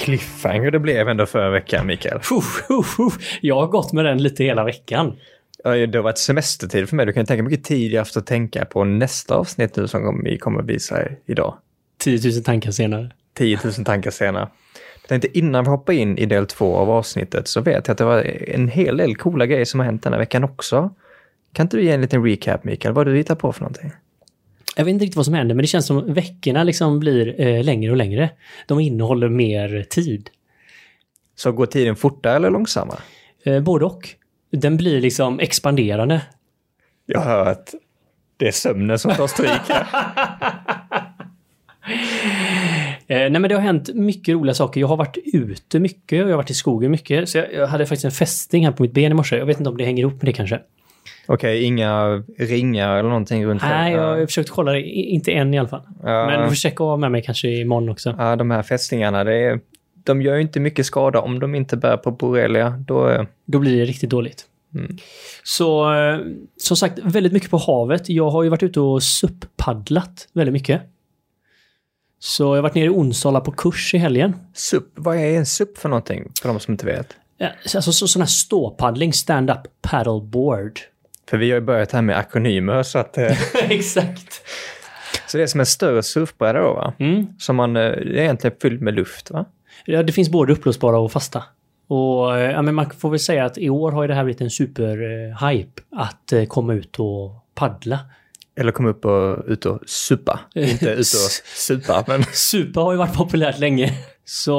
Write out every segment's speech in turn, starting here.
Cliffhanger det blev ändå förra veckan, Mikael. Jag har gått med den lite hela veckan. Det har varit semestertid för mig. Du kan tänka hur mycket tid jag haft att tänka på nästa avsnitt nu som vi kommer att visa idag. 10 000 tankar senare. 10 000 tankar senare. Jag tänkte innan vi hoppar in i del två av avsnittet så vet jag att det var en hel del coola grejer som har hänt den här veckan också. Kan inte du ge en liten recap, Mikael? Vad du hittar på för någonting? Jag vet inte riktigt vad som händer, men det känns som veckorna liksom blir eh, längre och längre. De innehåller mer tid. Så går tiden fortare eller långsammare? Eh, både och. Den blir liksom expanderande. Jag hör att det är sömnen som tar stryk här. Eh, nej men det har hänt mycket roliga saker. Jag har varit ute mycket och jag har varit i skogen mycket. Så jag, jag hade faktiskt en fästing här på mitt ben i morse. Jag vet inte om det hänger ihop med det kanske. Okej, inga ringar eller någonting runt Nej, jag har försökt kolla det. Inte än i alla fall. Ja. Men du får checka av med mig kanske imorgon också. Ja, de här fästingarna, det är, de gör ju inte mycket skada om de inte bär på borrelia. Då, är- Då blir det riktigt dåligt. Mm. Så eh, som sagt, väldigt mycket på havet. Jag har ju varit ute och SUP-paddlat väldigt mycket. Så jag har varit nere i Onsala på kurs i helgen. SUP, vad är en SUP för någonting? För de som inte vet. Ja, Alltså så, sån här ståpaddling, stand-up paddleboard. För vi har ju börjat här med akronymer så att... eh, Exakt. så det är som en större surfbräda då va? Mm. Som man, eh, det är egentligen fylld med luft va? Ja, det finns både uppblåsbara och fasta. Och eh, ja, men man får väl säga att i år har ju det här blivit en super-hype att komma ut och paddla. Eller kom upp och ut och supa. inte ut och supa, men... Supa har ju varit populärt länge. Så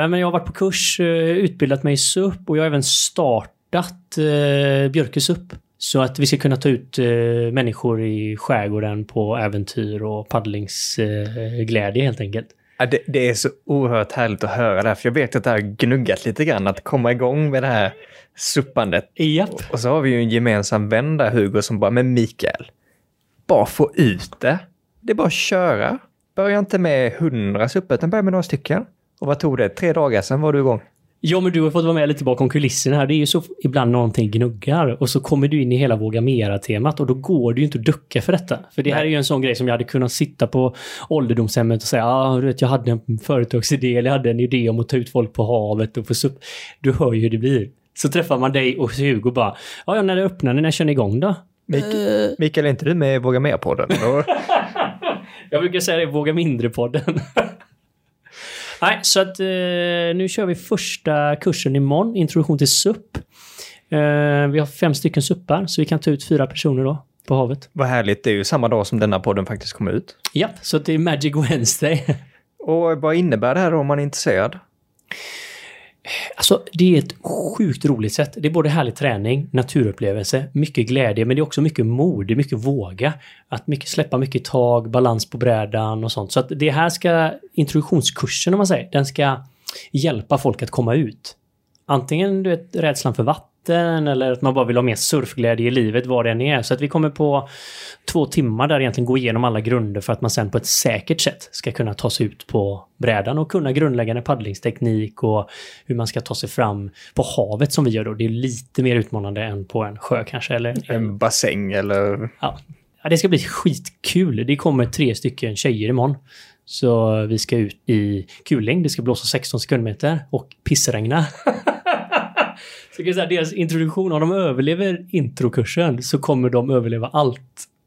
ja, men jag har varit på kurs, utbildat mig i SUP och jag har även startat eh, Björkesup. Så att vi ska kunna ta ut eh, människor i skärgården på äventyr och paddlingsglädje eh, helt enkelt. Ja, det, det är så oerhört härligt att höra det här, för jag vet att det har gnuggat lite grann att komma igång med det här suppandet. Japp. Och så har vi ju en gemensam vän där, Hugo, som bara, men Mikael, bara få ut det. Det är bara att köra. Börja inte med hundra suppar, utan börja med några stycken. Och vad tog det? Tre dagar sedan var du igång. Ja, men du har fått vara med lite bakom kulisserna här. Det är ju så ibland någonting gnuggar och så kommer du in i hela Våga Mera-temat och då går det ju inte att ducka för detta. För det här är ju en sån grej som jag hade kunnat sitta på ålderdomshemmet och säga, ja, ah, du vet, jag hade en företagsidé eller jag hade en idé om att ta ut folk på havet och få supp. Du hör ju hur det blir. Så träffar man dig och Hugo bara, ja, ja, när det öppnar, när jag känner igång då? Mik- Mikael, är inte du med i Våga Mer-podden? Och- Jag brukar säga det, Våga Mindre-podden. Nej, så att eh, nu kör vi första kursen imorgon, introduktion till SUP. Eh, vi har fem stycken suppar, så vi kan ta ut fyra personer då på havet. Vad härligt, det är ju samma dag som denna podden faktiskt kommer ut. Ja, så det är Magic Wednesday. Och vad innebär det här då om man är intresserad? Alltså, det är ett sjukt roligt sätt. Det är både härlig träning, naturupplevelse, mycket glädje, men det är också mycket mod, det är mycket våga. Att mycket släppa mycket tag, balans på brädan och sånt. Så att det här ska, introduktionskursen om man säger, den ska hjälpa folk att komma ut. Antingen du vet, rädslan för vatten eller att man bara vill ha mer surfglädje i livet, vad det än är. Så att vi kommer på två timmar där egentligen gå igenom alla grunder för att man sen på ett säkert sätt ska kunna ta sig ut på brädan och kunna grundläggande paddlingsteknik och hur man ska ta sig fram på havet som vi gör då. Det är lite mer utmanande än på en sjö kanske. Eller, En bassäng eller... ja. ja, det ska bli skitkul. Det kommer tre stycken tjejer imorgon. Så vi ska ut i kuling. Det ska blåsa 16 sekundmeter och pissregna. kan säga, deras introduktion, om de överlever introkursen så kommer de överleva allt.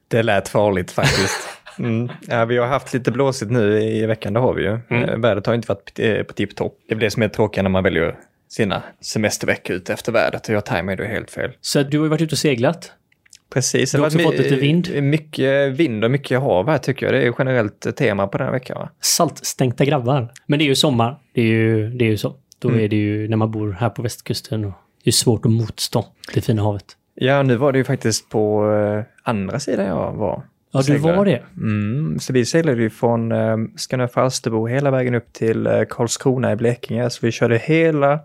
Det lät farligt faktiskt. Mm. Ja, vi har haft lite blåsigt nu i veckan, det har vi ju. Mm. Vädret har inte varit eh, på tipptopp. Det är det som är tråkigt när man väljer sina semesterveckor ut efter vädret och jag tajmar då helt fel. Så du har ju varit ute och seglat. Precis. Du har också fått lite vind. Mycket vind och mycket hav här tycker jag. Det är generellt tema på den här veckan. Va? Saltstänkta grabbar. Men det är ju sommar. Det är ju, det är ju så. Då Mm. är det ju när man bor här på västkusten. Och det är svårt att motstå det fina havet. Ja, nu var det ju faktiskt på eh, andra sidan jag var. Ja, du var det. Mm, så vi seglade ju från eh, Skanör Falsterbo hela vägen upp till eh, Karlskrona i Blekinge. Så vi körde hela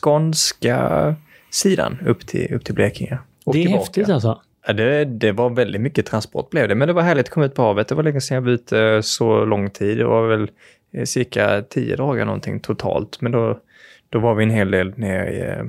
skånska sidan upp till, upp till Blekinge. Och Det är tillbaka. häftigt alltså. Ja, det, det var väldigt mycket transport blev det, men det var härligt att komma ut på havet. Det var länge sedan jag var ute så lång tid. Det var väl eh, cirka tio dagar någonting totalt, men då, då var vi en hel del nere i eh,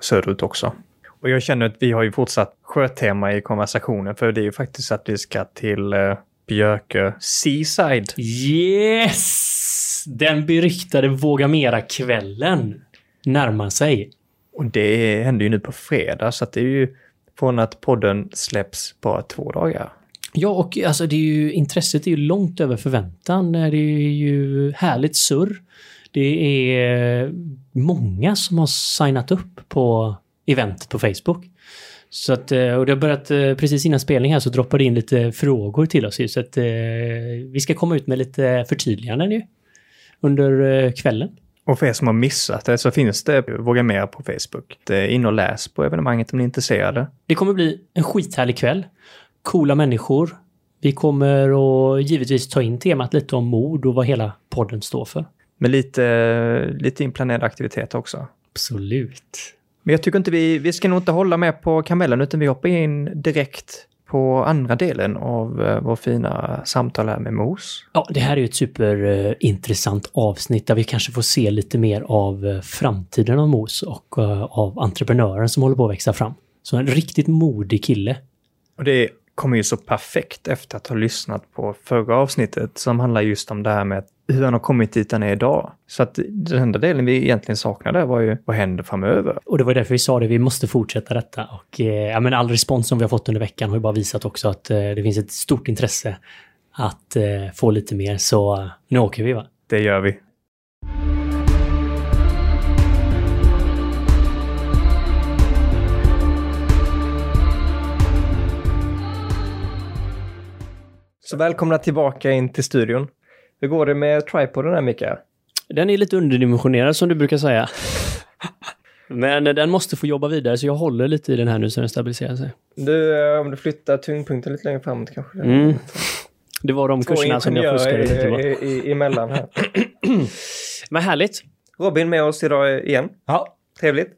söderut också. Och jag känner att vi har ju fortsatt sjötema i konversationen, för det är ju faktiskt att vi ska till eh, Björkö Seaside. Yes! Den beryktade Våga Mera-kvällen närmar sig. Och det händer ju nu på fredag, så att det är ju från att podden släpps bara två dagar. Ja, och alltså det är ju, intresset är ju långt över förväntan. Det är ju härligt surr. Det är många som har signat upp på eventet på Facebook. Så att, eh, och det har börjat, eh, precis innan spelning här så droppade in lite frågor till oss ju, så att eh, vi ska komma ut med lite förtydliganden ju under kvällen. Och för er som har missat det så finns det Våga Mer på Facebook. In och läs på evenemanget om ni är intresserade. Det kommer bli en skithärlig kväll. Coola människor. Vi kommer att givetvis ta in temat lite om mord och vad hela podden står för. Med lite, lite inplanerad aktivitet också. Absolut. Men jag tycker inte vi, vi ska nog inte hålla med på kamellen utan vi hoppar in direkt på andra delen av uh, vår fina samtal här med Mos. Ja, det här är ju ett superintressant avsnitt där vi kanske får se lite mer av uh, framtiden av Mos och uh, av entreprenören som håller på att växa fram. Så en riktigt modig kille. Och det kommer ju så perfekt efter att ha lyssnat på förra avsnittet som handlar just om det här med hur han har kommit dit han är idag. Så att den enda delen vi egentligen saknade var ju vad händer framöver? Och det var därför vi sa det, vi måste fortsätta detta. Och eh, ja, men all respons som vi har fått under veckan har ju bara visat också att eh, det finns ett stort intresse att eh, få lite mer. Så nu åker vi va? Det gör vi. Så välkomna tillbaka in till studion. Hur går det med tripoden här Mika? Den är lite underdimensionerad som du brukar säga. Men den måste få jobba vidare så jag håller lite i den här nu så den stabiliserar sig. Du, eh, om du flyttar tyngdpunkten lite längre framåt kanske? Mm. Det var de Två kurserna som jag fuskade lite på. I, i, emellan här. Men härligt. Robin med oss idag igen. Ja. Trevligt.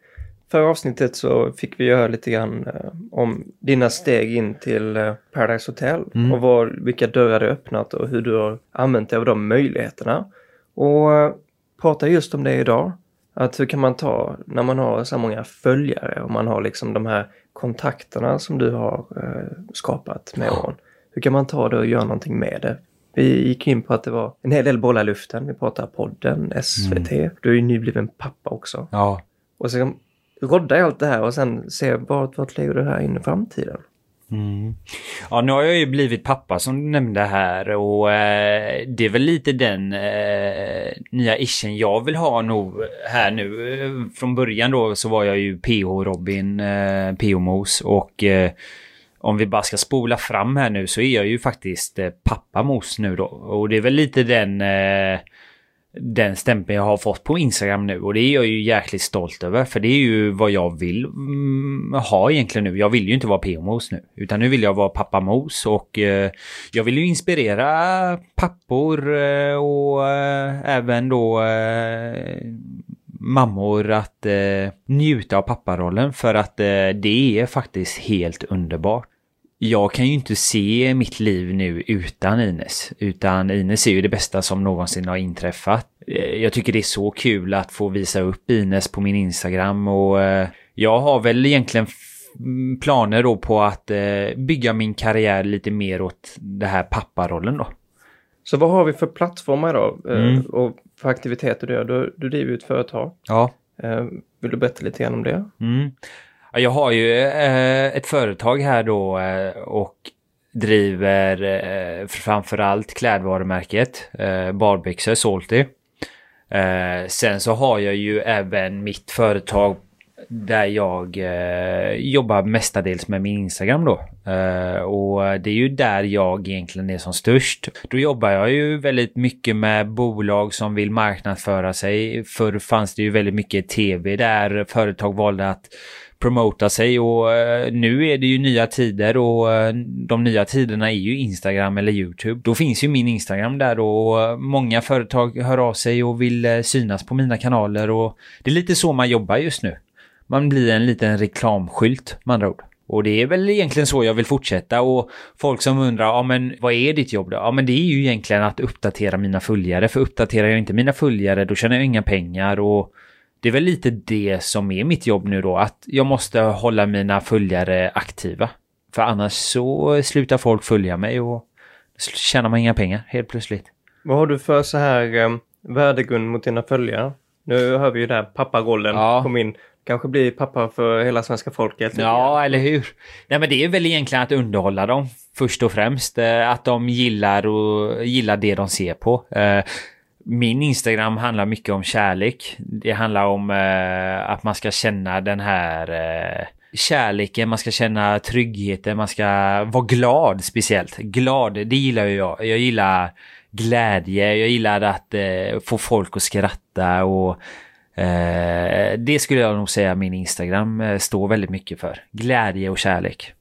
Förra avsnittet så fick vi höra lite grann eh, om dina steg in till eh, Paradise Hotel mm. och var, vilka dörrar det öppnat och hur du har använt dig av de möjligheterna. Och eh, prata just om det idag. Att hur kan man ta när man har så många följare och man har liksom de här kontakterna som du har skapat med åren. Hur kan man ta det och göra någonting med det? Vi gick in på att det var en hel del bollar i luften. Vi pratade podden, SVT. Mm. Du är ju nybliven pappa också. Ja. Och sen rodda i allt det här och sen se vart, vart leder det här in i framtiden? Mm. Ja, nu har jag ju blivit pappa som du nämnde här och eh, det är väl lite den eh, nya ischen jag vill ha nog här nu. Eh, från början då så var jag ju PH Robin, eh, PH Mos och eh, om vi bara ska spola fram här nu så är jag ju faktiskt eh, pappa Mos nu då. Och det är väl lite den eh, den stämpeln jag har fått på Instagram nu och det är jag ju jäkligt stolt över för det är ju vad jag vill mm, ha egentligen nu. Jag vill ju inte vara PMOs nu utan nu vill jag vara pappa Mos och eh, jag vill ju inspirera pappor eh, och eh, även då eh, mammor att eh, njuta av papparollen för att eh, det är faktiskt helt underbart jag kan ju inte se mitt liv nu utan Ines. Utan Ines är ju det bästa som någonsin har inträffat. Eh, jag tycker det är så kul att få visa upp Ines på min Instagram och eh, jag har väl egentligen planer då på att eh, bygga min karriär lite mer åt det här papparollen då. Så vad har vi för plattformar då mm. och för aktiviteter du gör? Du, du driver ju ett företag. Ja. Vill du berätta lite grann om det? Mm. Jag har ju eh, ett företag här då eh, och driver eh, framförallt klädvarumärket eh, Barbyxor Salty. Eh, sen så har jag ju även mitt företag där jag eh, jobbar mestadels med min Instagram då. Eh, och det är ju där jag egentligen är som störst. Då jobbar jag ju väldigt mycket med bolag som vill marknadsföra sig. Förr fanns det ju väldigt mycket tv där företag valde att promota sig och eh, nu är det ju nya tider och eh, de nya tiderna är ju Instagram eller Youtube. Då finns ju min Instagram där och eh, många företag hör av sig och vill synas på mina kanaler och det är lite så man jobbar just nu. Man blir en liten reklamskylt med andra ord. Och det är väl egentligen så jag vill fortsätta och folk som undrar, ja men vad är ditt jobb då? Ja men det är ju egentligen att uppdatera mina följare, för uppdaterar jag inte mina följare då tjänar jag inga pengar och det är väl lite det som är mitt jobb nu då, att jag måste hålla mina följare aktiva. För annars så slutar folk följa mig och tjänar man inga pengar helt plötsligt. Vad har du för så här, ehm, värdegrund mot dina följare? Nu hör vi ju där papparollen Ja. kom in. Kanske bli pappa för hela svenska folket. Ja, eller hur? Nej, men det är väl egentligen att underhålla dem först och främst. Eh, Att de gillar, och, gillar det de ser på. Min Instagram handlar mycket om kärlek. Det handlar om eh, att man ska känna den här eh, kärleken, man ska känna tryggheten, man ska vara glad speciellt. Glad, det gillar ju jag. Jag gillar glädje, jag gillar att eh, få folk att skratta och Eh, det skulle jag nog säga min Instagram eh, står väldigt mycket för. Glädje och kärlek.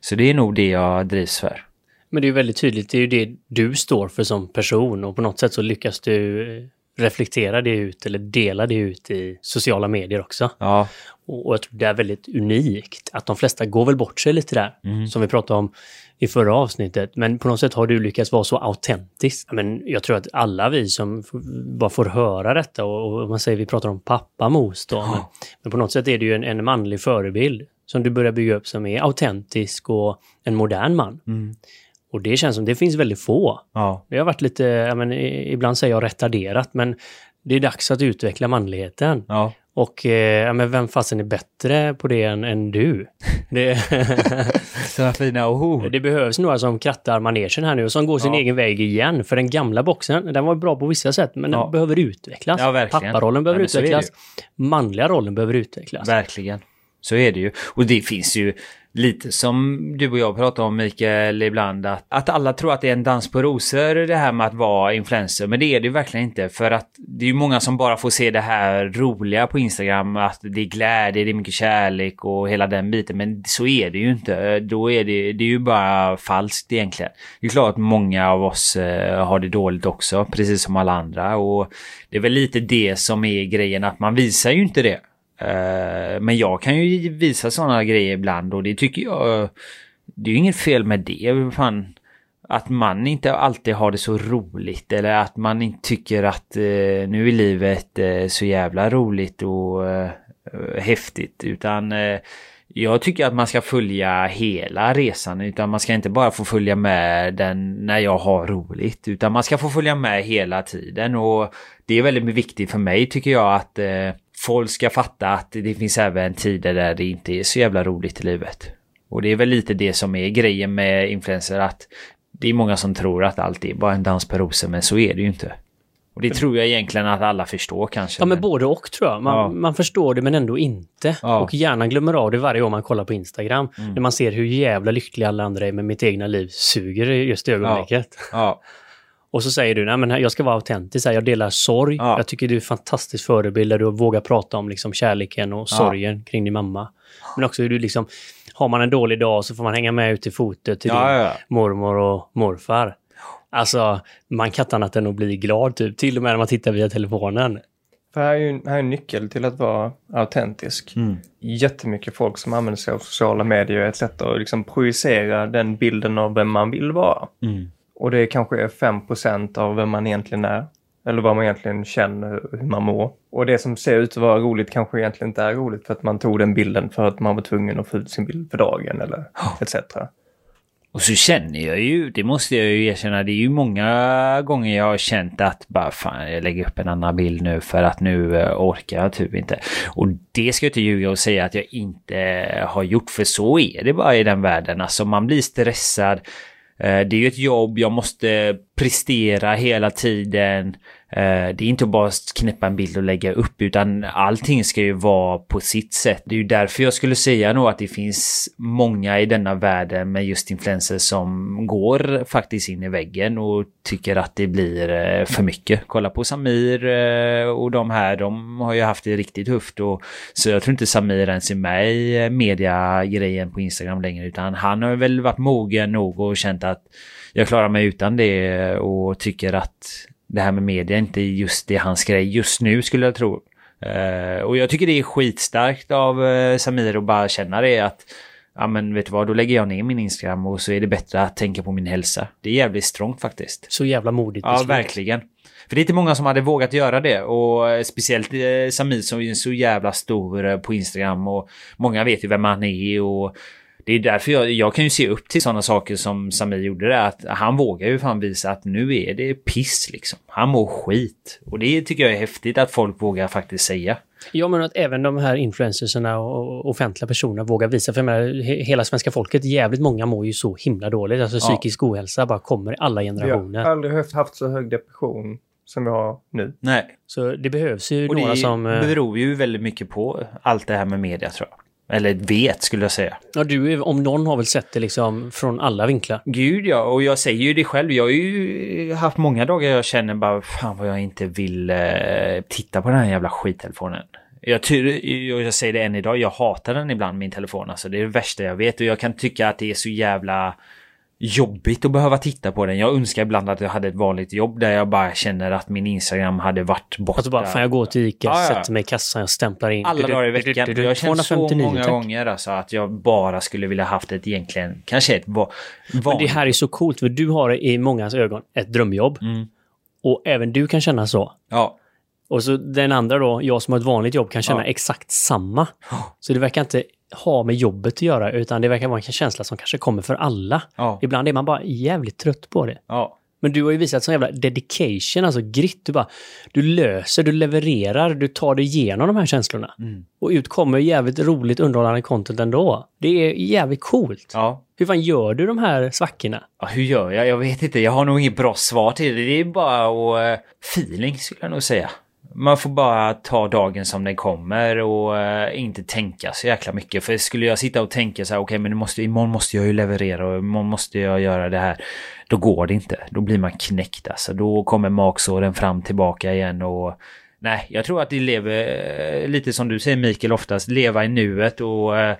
Så det är nog det jag drivs för. Men det är ju väldigt tydligt, det är ju det du står för som person och på något sätt så lyckas du eh, reflektera det ut eller dela det ut i sociala medier också. Ja, Och, och jag tror det är väldigt unikt att de flesta går väl bort sig lite där, Mm. som vi pratade om i förra avsnittet. Men på något sätt har du lyckats vara så autentisk. Men jag tror att alla vi som bara får höra detta och, och man säger vi pratar om pappa Mos då. Men, men på något sätt är det ju en, en manlig förebild som du börjar bygga upp som är autentisk och en modern man. Mm. Och det känns som det finns väldigt få. ja, Det har varit lite, ja, men, ibland säger jag retarderat, men det är dags att utveckla manligheten. ja. Och eh, men vem fasen är bättre på det än, än du? Det, Sådana fina ord. det behövs några som krattar manegen här nu och som går sin Ja. egen väg igen. För den gamla boxen, den var bra på vissa sätt, men Ja. den behöver utvecklas. Ja. Papparollen behöver utvecklas. Manliga rollen behöver utvecklas. Verkligen. Så är det ju. Och det finns ju lite som du och jag pratar om Mikael ibland att, att alla tror att det är en dans på rosor det här med att vara influencer. Men det är det ju verkligen inte för att det är ju många som bara får se det här roliga på Instagram att det är glädje, det är mycket kärlek och hela den biten. Men så är det ju inte. Då är det, det är ju bara falskt egentligen. Det är klart att många av oss eh, har det dåligt också, precis som alla andra. Och det är väl lite det som är grejen att man visar ju inte det. Eh, men jag kan ju visa sådana grejer ibland och det tycker jag... Det är ju inget fel med det. Fan, att man inte alltid har det så roligt eller att man inte tycker att eh, nu är livet eh, så jävla roligt och eh, häftigt. Utan eh, jag tycker att man ska följa hela resan. Utan man ska inte bara få följa med den när jag har roligt. Utan man ska få följa med hela tiden. Och det är väldigt viktigt för mig tycker jag att eh, folk ska fatta att det finns även tider där det inte är så jävla roligt i livet. Och det är väl lite det som är grejen med influencer att det är många som tror att allt är bara en dans på rosor men så är det ju inte. Och det tror jag egentligen att alla förstår kanske. Ja, men både och tror jag. Man, Ja. man förstår det men ändå inte. Ja. Och hjärnan glömmer av det varje gång man kollar på Instagram. När man ser hur jävla lyckliga alla andra är, men mitt egna liv suger just i ögonblicket. Ja, Och så säger du, nej men jag ska vara autentisk, jag delar sorg. Ja. Jag tycker du är en fantastisk förebild där du vågar prata om liksom kärleken och sorgen kring din mamma. Men också hur du liksom, har man en dålig dag så får man hänga med ut till fotot till Ja, din ja, ja. mormor och morfar. Alltså, man kan inte annat än att bli glad typ, till och med när man tittar via telefonen. För här är ju här är en nyckel till att vara autentisk. Mm. Jättemycket folk som använder sig av sociala medier och ett sätt att liksom projicera den bilden av vem man vill vara. Mm. Och det kanske är 5% av vem man egentligen är. Eller vad man egentligen känner, hur man mår. Och det som ser ut att vara roligt kanske egentligen inte är roligt för att man tog den bilden för att man var tvungen att få ut sin bild för dagen eller etc. Och så känner jag ju, det måste jag ju erkänna, det är ju många gånger jag har känt att bara fan jag lägger upp en annan bild nu för att nu eh, orkar jag typ inte. Och det ska jag inte ljuga och säga att jag inte har gjort för så är det bara i den världen. Alltså man blir stressad. Eh, det är ju ett jobb, jag måste prestera hela tiden. Eh, det är inte bara att knäppa en bild och lägga upp utan allting ska ju vara på sitt sätt. Det är ju därför jag skulle säga nog att det finns många i denna världen med just influencers som går faktiskt in i väggen och tycker att det blir eh, för mycket. Kolla på Samir eh, och de här, de har ju haft det riktigt tufft och så jag tror inte Samir ens är med i mediagrejen på Instagram längre utan han har väl varit mogen nog och känt att jag klarar mig utan det och tycker att det här med media inte just det hans grej just nu skulle jag tro. Eh, och jag tycker det är skitstarkt av eh, Samir att bara känna det att ja men vet du vad, då lägger jag ner min Instagram och så är det bättre att tänka på min hälsa. Det är jävligt strongt faktiskt. Så jävla modigt Ja, beslut. verkligen. För det är inte många som hade vågat göra det och eh, speciellt eh, Samir som är så jävla stor eh, på Instagram och många vet ju vem han är och det är därför jag, jag kan ju se upp till sådana saker som Samir gjorde där. Att han vågar ju fan visa att nu är det piss liksom. Han mår skit. Och det tycker jag är häftigt att folk vågar faktiskt säga. Jag menar att även de här influencersarna och offentliga personerna vågar visa. För jag menar, hela svenska folket, jävligt många mår ju så himla dåligt. Alltså Ja. psykisk ohälsa bara kommer i alla Jag generationer. har aldrig haft- haft så hög depression som jag har nu. Nej. Så det behövs ju Och några det som... eh, beror ju väldigt mycket på allt det här med media tror jag. Eller vet skulle jag säga. Ja, du om någon har väl sett det liksom från alla vinklar. Gud ja, och jag säger ju det själv. Jag har ju haft många dagar jag känner bara fan vad jag inte vill eh, titta på den här jävla skittelefonen. Jag, jag säger det än idag, jag hatar den ibland min telefon. Alltså det är det värsta jag vet och jag kan tycka att det är så jävla jobbigt att behöva titta på den. Jag önskar ibland att jag hade ett vanligt jobb där jag bara känner att min Instagram hade varit borta. Alltså bara, fan jag går till Ica, Ja, ja. sätter mig i kassan, jag stämplar in. alla dagar i veckan. Jag har känt så 259, många tack. gånger alltså att jag bara skulle vilja haft ett egentligen, kanske ett va- Men vanligt. det här är så coolt, för du har i mångas ögon ett drömjobb. Mm. Och även du kan känna så. Ja. Och så den andra då, jag som har ett vanligt jobb, kan känna Ja. exakt samma. Så det verkar inte ha med jobbet att göra, utan det verkar vara en känsla som kanske kommer för alla. Ja. Ibland är man bara jävligt trött på det. Ja. Men du har ju visat sån jävla dedication, alltså grit. Du bara, du löser, du levererar, du tar dig igenom de här känslorna. Mm. Och ut kommer jävligt roligt underhållande content ändå. Det är jävligt coolt. Ja. Hur fan gör du de här svackorna? Ja, hur gör jag? Jag vet inte. Jag har nog inget bra svar till det. Det är bara och, uh, feeling skulle jag nog säga. Man får bara ta dagen som den kommer och eh, inte tänka så jäkla mycket. För skulle jag sitta och tänka så här, okej men det måste, imorgon måste jag ju leverera och imorgon måste jag göra det här. Då går det inte. Då blir man knäckt alltså. Då kommer magsåren fram tillbaka igen och nej, jag tror att det lever eh, lite som du säger Mikael oftast, leva i nuet och eh,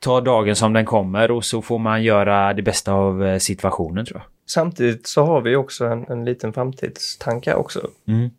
ta dagen som den kommer och så får man göra det bästa av eh, situationen tror jag. Samtidigt så har vi också en, en liten framtidstanke också. Mm.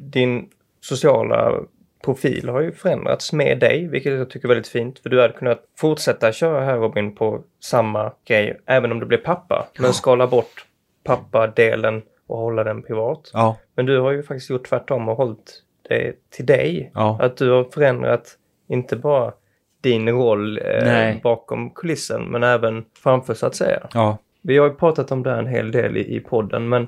Din sociala profil har ju förändrats med dig, vilket jag tycker är väldigt fint. För du hade kunnat fortsätta köra här Robin på samma grej, även om du blev pappa. Men skala bort pappadelen och hålla den privat. Ja. Men du har ju faktiskt gjort tvärtom och hållit det till dig. Ja. Att du har förändrat inte bara din roll eh, bakom kulissen, men även framför så att säga. Ja. Vi har ju pratat om det här en hel del i, i podden, men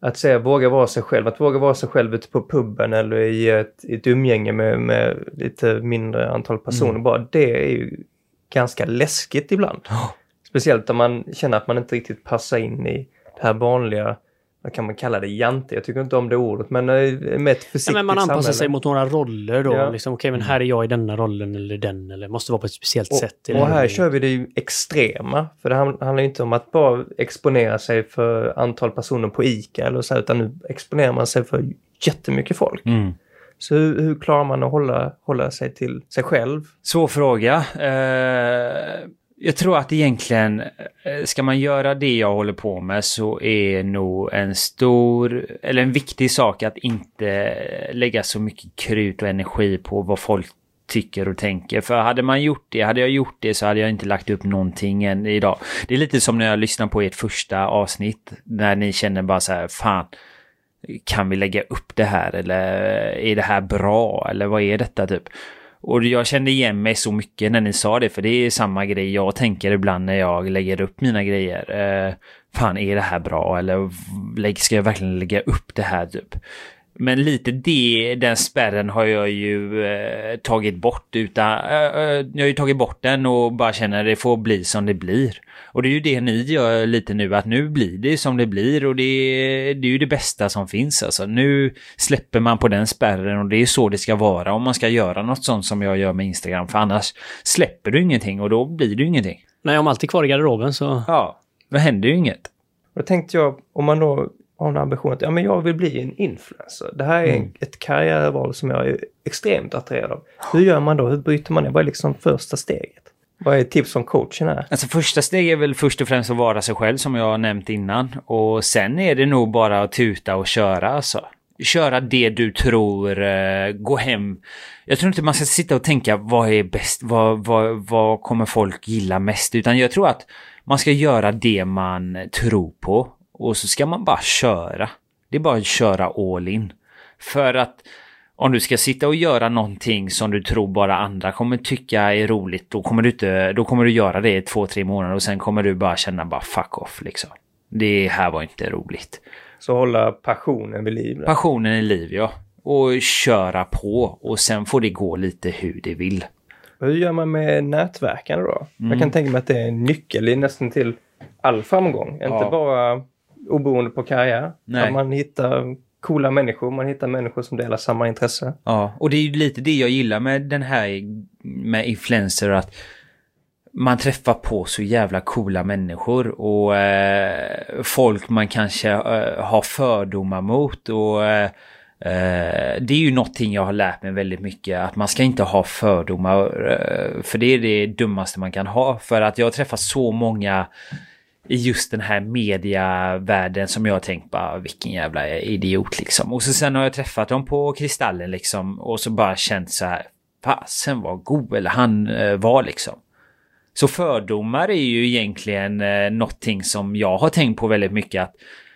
att säga våga vara sig själv, att våga vara sig själv ute på puben eller i ett, i ett umgänge med, med lite mindre antal personer, Mm. bara det är ju ganska läskigt ibland. Ja. Speciellt om man känner att man inte riktigt passar in i det här vanliga, vad kan man kalla det, jante? Jag tycker inte om det ordet, men eh, med ett försiktigt Ja, men man anpassar samhälle. sig mot några roller då. Ja. Liksom, Okej, men här är jag i denna rollen eller den, eller måste vara på ett speciellt sätt. Och, den och här kör vi det ju extrema. För det hand- handlar ju inte om att bara exponera sig för antal personer på ICA eller så, här, utan nu exponerar man sig för jättemycket folk. Mm. Så hur, hur klarar man att hålla, hålla sig till sig själv? Svår fråga. Eh, jag tror att egentligen, eh, ska man göra det jag håller på med så är nog en stor, eller en viktig sak att inte lägga så mycket krut och energi på vad folk tycker och tänker. För hade man gjort det, hade jag gjort det så hade jag inte lagt upp någonting än idag. Det är lite som när jag lyssnar på ert första avsnitt, när ni känner bara så här, fan, kan vi lägga upp det här eller eh, är det här bra eller vad är detta typ? Och jag kände igen mig så mycket när ni sa det, för det är samma grej jag tänker ibland när jag lägger upp mina grejer. Eh, fan, är det här bra? Eller ska jag verkligen lägga upp det här typ? Men lite det, den spärren har jag ju eh, tagit bort utan, eh, eh, jag har ju tagit bort den och bara känner att det får bli som det blir. Och det är ju det ni gör lite nu, att nu blir det som det blir och det, är- det är ju det bästa som finns alltså. Nu släpper man på den spärren och det är så det ska vara om man ska göra något sånt som jag gör med Instagram, för annars släpper du ingenting och då blir det ingenting. Nej, om allt är kvar i garderoben så... Ja, då händer ju inget. Då tänkte jag, om man då har en ambition att ja, men jag vill bli en influencer. Det här är Mm. ett karriärval som jag är extremt attraherad av. Hur gör man då? Hur bryter man det? Vad är liksom första steget? Vad är tips från coachen här? Alltså första steget är väl först och främst att vara sig själv som jag har nämnt innan. Och sen är det nog bara att tuta och köra alltså. Köra det du tror, eh, gå hem. Jag tror inte man ska sitta och tänka vad är bäst, vad, vad, vad kommer folk gilla mest? Utan jag tror att man ska göra det man tror på. Och så ska man bara köra. Det är bara att köra all in. För att om du ska sitta och göra någonting som du tror bara andra kommer tycka är roligt, då kommer du, inte, då kommer du göra det i två, tre månader och sen kommer du bara känna bara fuck off liksom. Det här var inte roligt. Så hålla passionen vid liv. Passionen i liv, ja. Och köra på och sen får det gå lite hur det vill. Hur gör man med nätverkande då? Mm. Jag kan tänka mig att det är en nyckel i nästan till all framgång. Ja. Inte bara oberoende på karriär. Nej. Att man hittar coola människor, man hittar människor som delar samma intresse. Ja, och det är ju lite det jag gillar med den här med influencer att man träffar på så jävla coola människor och eh, folk man kanske eh, har fördomar mot och eh, Eh, det är ju någonting jag har lärt mig väldigt mycket att man ska inte ha fördomar eh, för det är det dummaste man kan ha för att jag har träffat så många i just den här mediavärlden som jag tänkt bara vilken jävla idiot liksom. Och så sen har jag träffat dem på Kristallen liksom och så bara känt så här fasen vad god eller han eh, var liksom. Så fördomar är ju egentligen eh, någonting som jag har tänkt på väldigt mycket att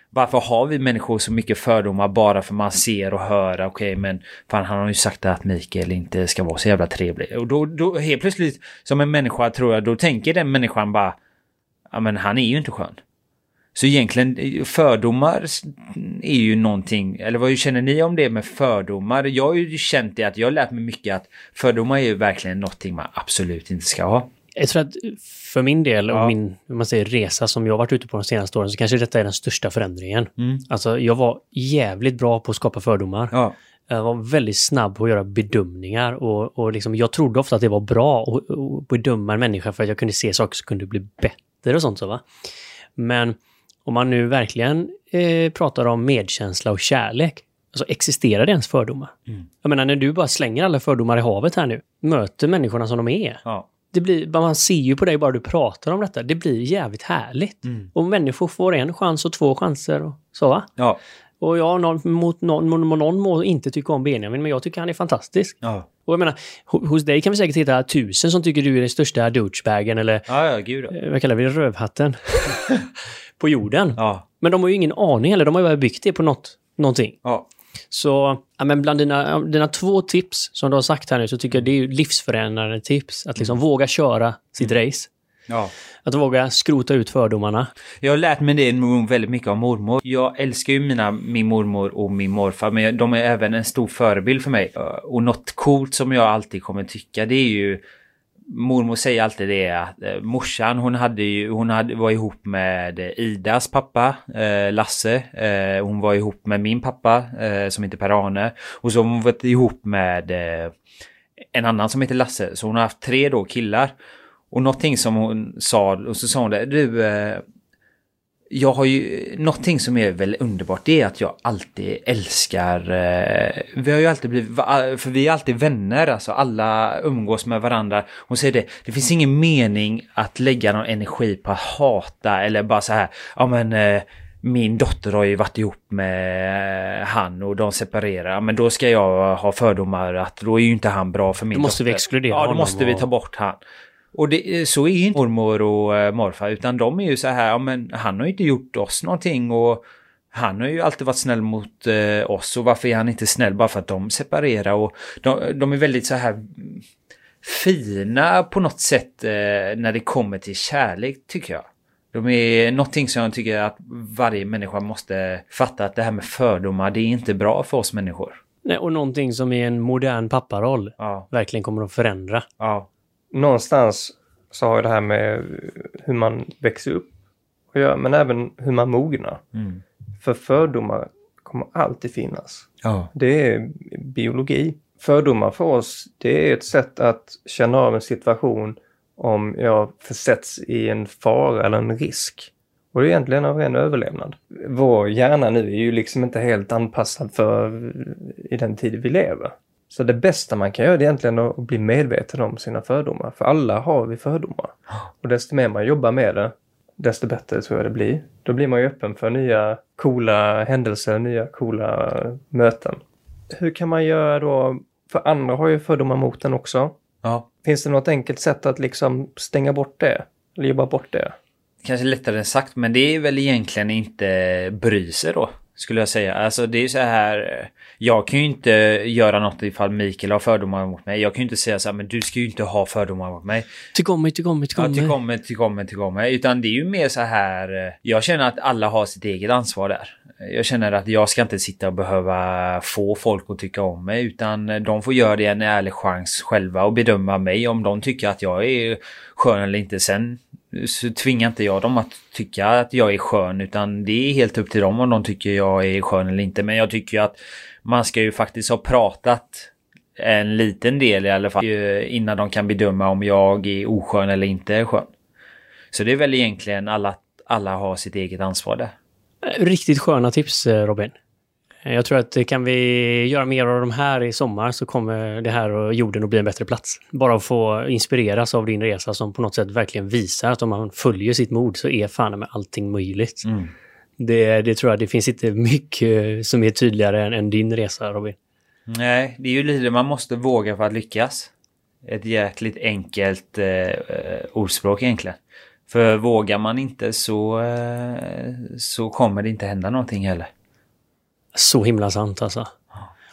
varför har vi människor så mycket fördomar bara för man ser och hör okej okay, men fan han har ju sagt att Mikael inte ska vara så jävla trevlig. Och då, då helt plötsligt som en människa tror jag då tänker den människan bara ja men han är ju inte skön. Så egentligen fördomar är ju någonting, eller vad känner ni om det med fördomar? Jag har ju känt det att jag har lärt mig mycket att fördomar är ju verkligen någonting man absolut inte ska ha. Jag tror att för min del och ja. min man säger, resa som jag varit ute på de senaste åren så kanske detta är den största förändringen. Mm. Alltså jag var jävligt bra på att skapa fördomar. Ja. Jag var väldigt snabb på att göra bedömningar och, och liksom, jag trodde ofta att det var bra att, att bedöma en människa för att jag kunde se saker som kunde bli bättre och sånt. Så, va? Men om man nu verkligen eh, pratar om medkänsla och kärlek, alltså existerar det ens fördomar? Mm. Jag menar när du bara slänger alla fördomar i havet här nu, möter människorna som de är. Ja det blir, man ser ju på dig bara du pratar om detta. Det blir jävligt härligt. Mm. Och människor får en chans och två chanser och så va? Ja. Och jag någon, mot någon, någon må inte tycka om Benjamin, men jag tycker han är fantastisk. Ja. Och jag menar, hos dig kan vi säkert hitta tusen som tycker du är den största douchebagen eller... Ja, ja, gud. Ja. Eh, vad kallar vi det? Rövhatten. på jorden. Ja. Men de har ju ingen aning heller. De har ju bara byggt det på något, någonting. Ja. Så ja, men bland dina, dina två tips som du har sagt här nu så tycker jag det är livsförändrande tips. Att liksom mm. våga köra sitt mm. race. Ja. Att våga skrota ut fördomarna. Jag har lärt mig det väldigt mycket av mormor. Jag älskar ju mina, min mormor och min morfar men de är även en stor förebild för mig. Och något coolt som jag alltid kommer tycka det är ju mormor säger alltid det att eh, morsan hon hade ju, hon hade, var ihop med Idas pappa eh, Lasse. Eh, hon var ihop med min pappa eh, som heter Per-Arne. Och så har hon varit ihop med eh, en annan som heter Lasse. Så hon har haft tre då killar. Och någonting som hon sa, och så sa hon det, du eh, jag har ju någonting som är väldigt underbart. Det är att jag alltid älskar. Eh, vi har ju alltid blivit, för vi är alltid vänner. Alltså alla umgås med varandra. Hon säger det. Det finns ingen mening att lägga någon energi på att hata eller bara så här. Ja men eh, min dotter har ju varit ihop med han och de separerar. Men då ska jag ha fördomar att då är ju inte han bra för min dotter. Då måste dotter. vi exkludera Ja, då måste vi ta bort han. Och det, eh, så är inte mormor och äh, morfar utan de är ju så här, ja men han har ju inte gjort oss någonting och han har ju alltid varit snäll mot äh, oss och varför är han inte snäll bara för att de separerar och de, de är väldigt så här fina på något sätt äh, när det kommer till kärlek tycker jag. De är någonting som jag tycker att varje människa måste fatta att det här med fördomar, det är inte bra för oss människor. Nej, och någonting som i en modern papparoll ja. verkligen kommer att förändra. Ja någonstans så har det här med hur man växer upp att göra, men även hur man mognar. Mm. För fördomar kommer alltid finnas. Ja. Det är biologi. Fördomar för oss, det är ett sätt att känna av en situation om jag försätts i en fara eller en risk. Och det är egentligen av ren överlevnad. Vår hjärna nu är ju liksom inte helt anpassad för i den tid vi lever. Så det bästa man kan göra är egentligen att bli medveten om sina fördomar. För alla har vi fördomar. Och desto mer man jobbar med det, desto bättre tror jag det blir. Då blir man ju öppen för nya coola händelser, nya coola möten. Hur kan man göra då? För andra har ju fördomar mot en också. Ja. Finns det något enkelt sätt att liksom stänga bort det? Eller jobba bort det? Kanske lättare än sagt, men det är väl egentligen inte bry sig då. Skulle jag säga. Alltså det är så här. Jag kan ju inte göra något ifall Mikael har fördomar mot mig. Jag kan ju inte säga så här, men du ska ju inte ha fördomar mot mig. Tyck om mig, tyck om mig, tyck om Ja, mig. tyck om mig, tyck om mig, tyck om mig. Utan det är ju mer så här. eh, Jag känner att alla har sitt eget ansvar där. Jag känner att jag ska inte sitta och behöva få folk att tycka om mig. Utan de får göra det en ärlig chans själva och bedöma mig om de tycker att jag är skön eller inte. Sen så tvingar inte jag dem att tycka att jag är skön. Utan det är helt upp till dem om de tycker jag är skön eller inte. Men jag tycker ju att man ska ju faktiskt ha pratat en liten del i alla fall innan de kan bedöma om jag är oskön eller inte skön. Så det är väl egentligen alla, alla har sitt eget ansvar där. Riktigt sköna tips eh, Robin. Eh, Jag tror att kan vi göra mer av de här i sommar så kommer det här och jorden att bli en bättre plats. Bara att få inspireras av din resa som på något sätt verkligen visar att om man följer sitt mod så är fan med allting möjligt. Mm. Det, det tror jag, det finns inte mycket som är tydligare än, än din resa Robin. Nej, det är ju lite man måste våga för att lyckas. Ett jäkligt enkelt eh, eh, ordspråk egentligen. För vågar man inte så, eh, så kommer det inte hända någonting heller. Så himla sant alltså.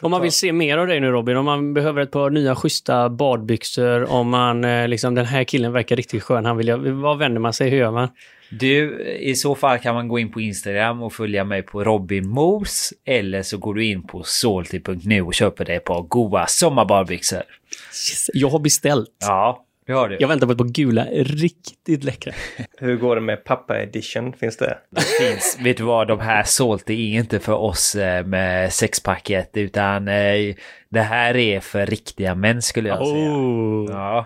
Om man vill se mer av dig nu Robin, om man behöver ett par nya schyssta badbyxor, om man eh, liksom den här killen verkar riktigt skön, han vill jag, vad vänder man sig, hur gör man? Du, i så fall kan man gå in på Instagram och följa mig på Robin Mos. Eller så går du in på salty.nu och köper dig ett par goa sommarbadbyxor. Yes, Jag har beställt. Ja, det har du. Jag väntar på ett par gula, riktigt läckra. Hur går det med pappa edition? Finns det? Det finns, vet du vad, de här Salty är inte för oss eh, med sexpacket utan eh, det här är för riktiga män skulle jag säga. Oh. Ja.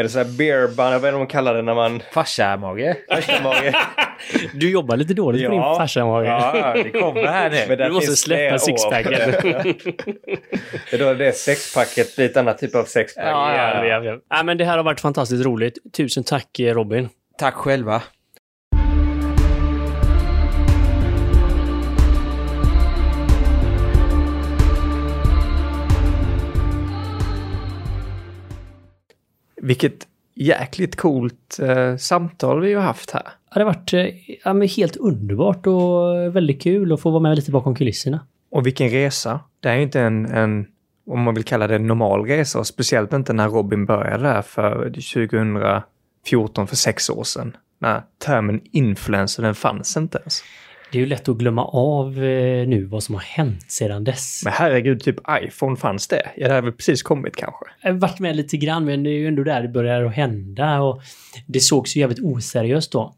Är det så här beer bun, vad är det de kallar det när man... Farsa-mage. Farsamage? Du jobbar lite dåligt på din farsa-mage. Ja, det kommer här nu. Du måste släppa sixpacket. Det är då det sexpacket blir ett annat typ av sexpack. Ja, ja, ja, ja. men det här har varit fantastiskt roligt. Tusen tack Robin. Tack själva. Vilket jäkligt coolt eh, samtal vi har haft här. Ja, det har varit eh, ja, helt underbart och väldigt kul att få vara med lite bakom kulisserna. Och vilken resa. Det är ju inte en, en, om man vill kalla det en normal resa, och speciellt inte när Robin började där för 2014, för sex år sedan. När termen influencer, den fanns inte ens. Det är ju lätt att glömma av eh, nu vad som har hänt sedan dess. Men herregud, typ iPhone fanns det. Ja, det hade väl precis kommit kanske. Jag har varit med lite grann, men det är ju ändå där det börjar att hända. Och det sågs ju jävligt oseriöst då.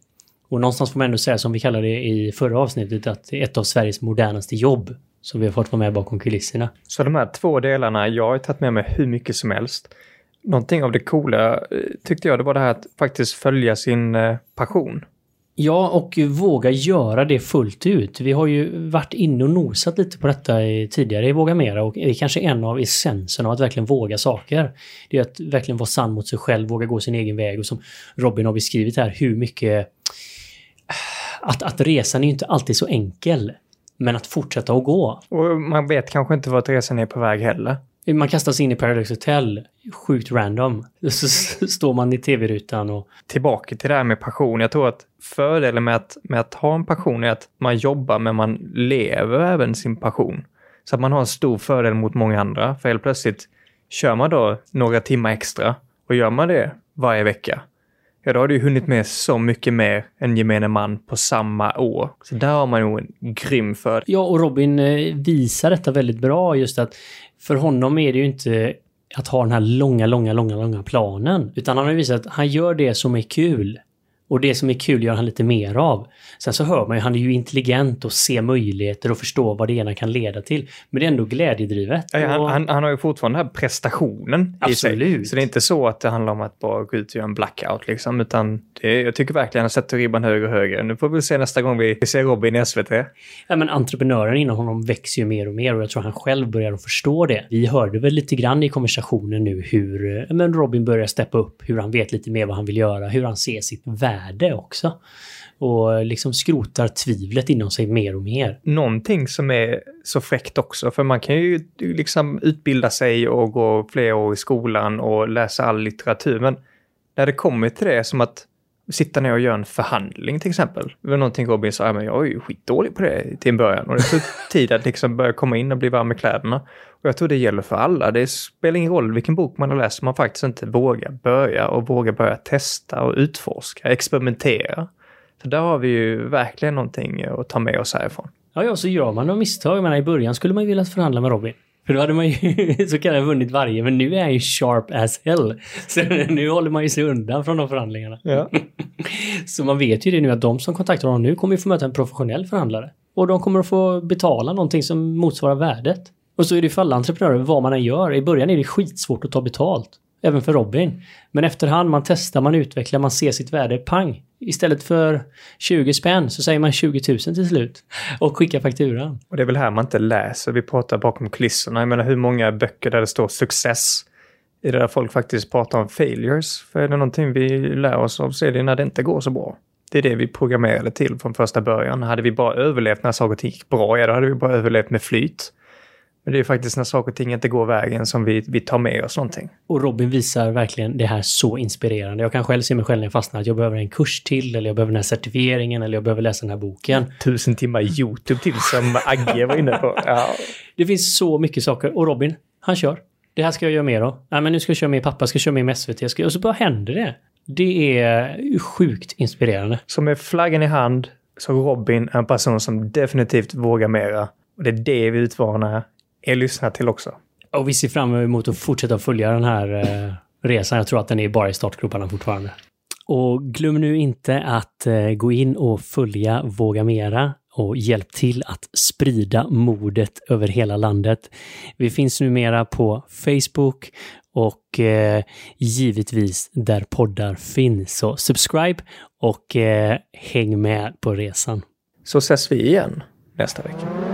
Och någonstans får man ändå säga, som vi kallade det i förra avsnittet, att det är ett av Sveriges modernaste jobb som vi har fått vara med bakom kulisserna. Så de här två delarna, jag har tagit med mig hur mycket som helst. Någonting av det coola eh, tyckte jag, det var det här att faktiskt följa sin eh, passion. Ja, och våga göra det fullt ut. Vi har ju varit inne och nosat lite på detta tidigare i Våga Mera och det är kanske en av essenserna av att verkligen våga saker. Det är att verkligen vara sann mot sig själv, våga gå sin egen väg och som Robin har beskrivit här, hur mycket... Att, att resan är ju inte alltid så enkel. Men att fortsätta att gå. Och man vet kanske inte vart resan är på väg heller. Man kastas in i Paradise Hotel, sjukt random. Så står man i tv-rutan och... Tillbaka till det här med passion. Jag tror att fördelen med att, med att ha en passion är att man jobbar men man lever även sin passion. Så att man har en stor fördel mot många andra. För helt plötsligt kör man då några timmar extra och gör man det varje vecka, ja då har du hunnit med så mycket mer än gemene man på samma år. Så där har man nog en grym fördel. Ja, och Robin eh, visar detta väldigt bra. Just att för honom är det ju inte att ha den här långa, långa, långa, långa planen. Utan han har ju visat att han gör det som är kul. Och det som är kul gör han lite mer av. Sen så hör man ju, han är ju intelligent och ser möjligheter och förstår vad det ena kan leda till. Men det är ändå glädjedrivet. Ja, han, Och- han, han har ju fortfarande den här prestationen i sig. Absolut. Så det är inte så att det handlar om att bara gå ut och göra en blackout liksom, utan det, jag tycker verkligen att han sätter ribban högre och högre. Nu får vi se nästa gång vi, ser Robin i SVT. Ja, men entreprenören inom honom växer ju mer och mer och jag tror han själv börjar att förstå det. Vi hörde väl lite grann i konversationen nu hur men Robin börjar steppa upp, hur han vet lite mer vad han vill göra, hur han ser sitt värde också. Och eh, liksom skrotar tvivlet inom sig mer och mer. Någonting som är så fräckt också, för man kan ju liksom utbilda sig och gå flera år i skolan och läsa all litteratur, men när det kommer till det som att sitta ner och göra en förhandling till exempel. Det var någonting Robin sa, ja, men jag är ju skitdålig på det till en början. Och det tog tid att liksom börja komma in och bli varm i kläderna. Och jag tror det gäller för alla. Det spelar ingen roll vilken bok man har läst, man faktiskt inte vågar börja och vågar börja testa och utforska, experimentera. Så där har vi ju verkligen någonting att ta med oss härifrån. Ja, ja, så gör man några misstag. Jag menar, I början skulle man ju vilja förhandla med Robin. För då hade man ju så kallat vunnit varje, men nu är han ju sharp as hell. Så nu håller man ju sig undan från de förhandlingarna. Ja. så man vet ju det nu att de som kontaktar honom nu kommer ju få möta en professionell förhandlare. Och de kommer att få betala någonting som motsvarar värdet. Och så är det för alla entreprenörer, vad man än gör. I början är det skitsvårt att ta betalt. Även för Robin. Men efterhand, man testar, man utvecklar, man ser sitt värde, pang! Istället för 20 spänn så säger man 20 000 till slut. Och skickar fakturan. Och det är väl här man inte läser. Vi pratar bakom kulisserna. Jag menar hur många böcker där det står success är det där folk faktiskt pratar om failures. För är det någonting vi lär oss av så är det när det inte går så bra. Det är det vi programmerade till från första början. Hade vi bara överlevt när saker och ting gick bra, ja då hade vi bara överlevt med flyt. Men det är faktiskt när saker och ting inte går vägen som vi, vi tar med oss någonting. Och Robin visar verkligen det här så inspirerande. Jag kan själv se mig själv när jag fastnar att jag behöver en kurs till, eller jag behöver den här certifieringen, eller jag behöver läsa den här boken. Tusen timmar YouTube till som Agge var inne på. Ja. Det finns så mycket saker. Och Robin, han kör. Det här ska jag göra mer av. Nej, men nu ska jag köra med pappa, ska köra med med SVT. Ska... Och så bara händer det. Det är sjukt inspirerande. Så med flaggan i hand så Robin är en person som definitivt vågar mera. Och det är det vi utmanar er lyssnar till också. Och vi ser fram emot att fortsätta följa den här eh, resan. Jag tror att den är bara i startgroparna fortfarande. Och glöm nu inte att eh, gå in och följa Våga Mera och hjälp till att sprida modet över hela landet. Vi finns numera på Facebook och eh, givetvis där poddar finns. Så subscribe och eh, häng med på resan. Så ses vi igen nästa vecka.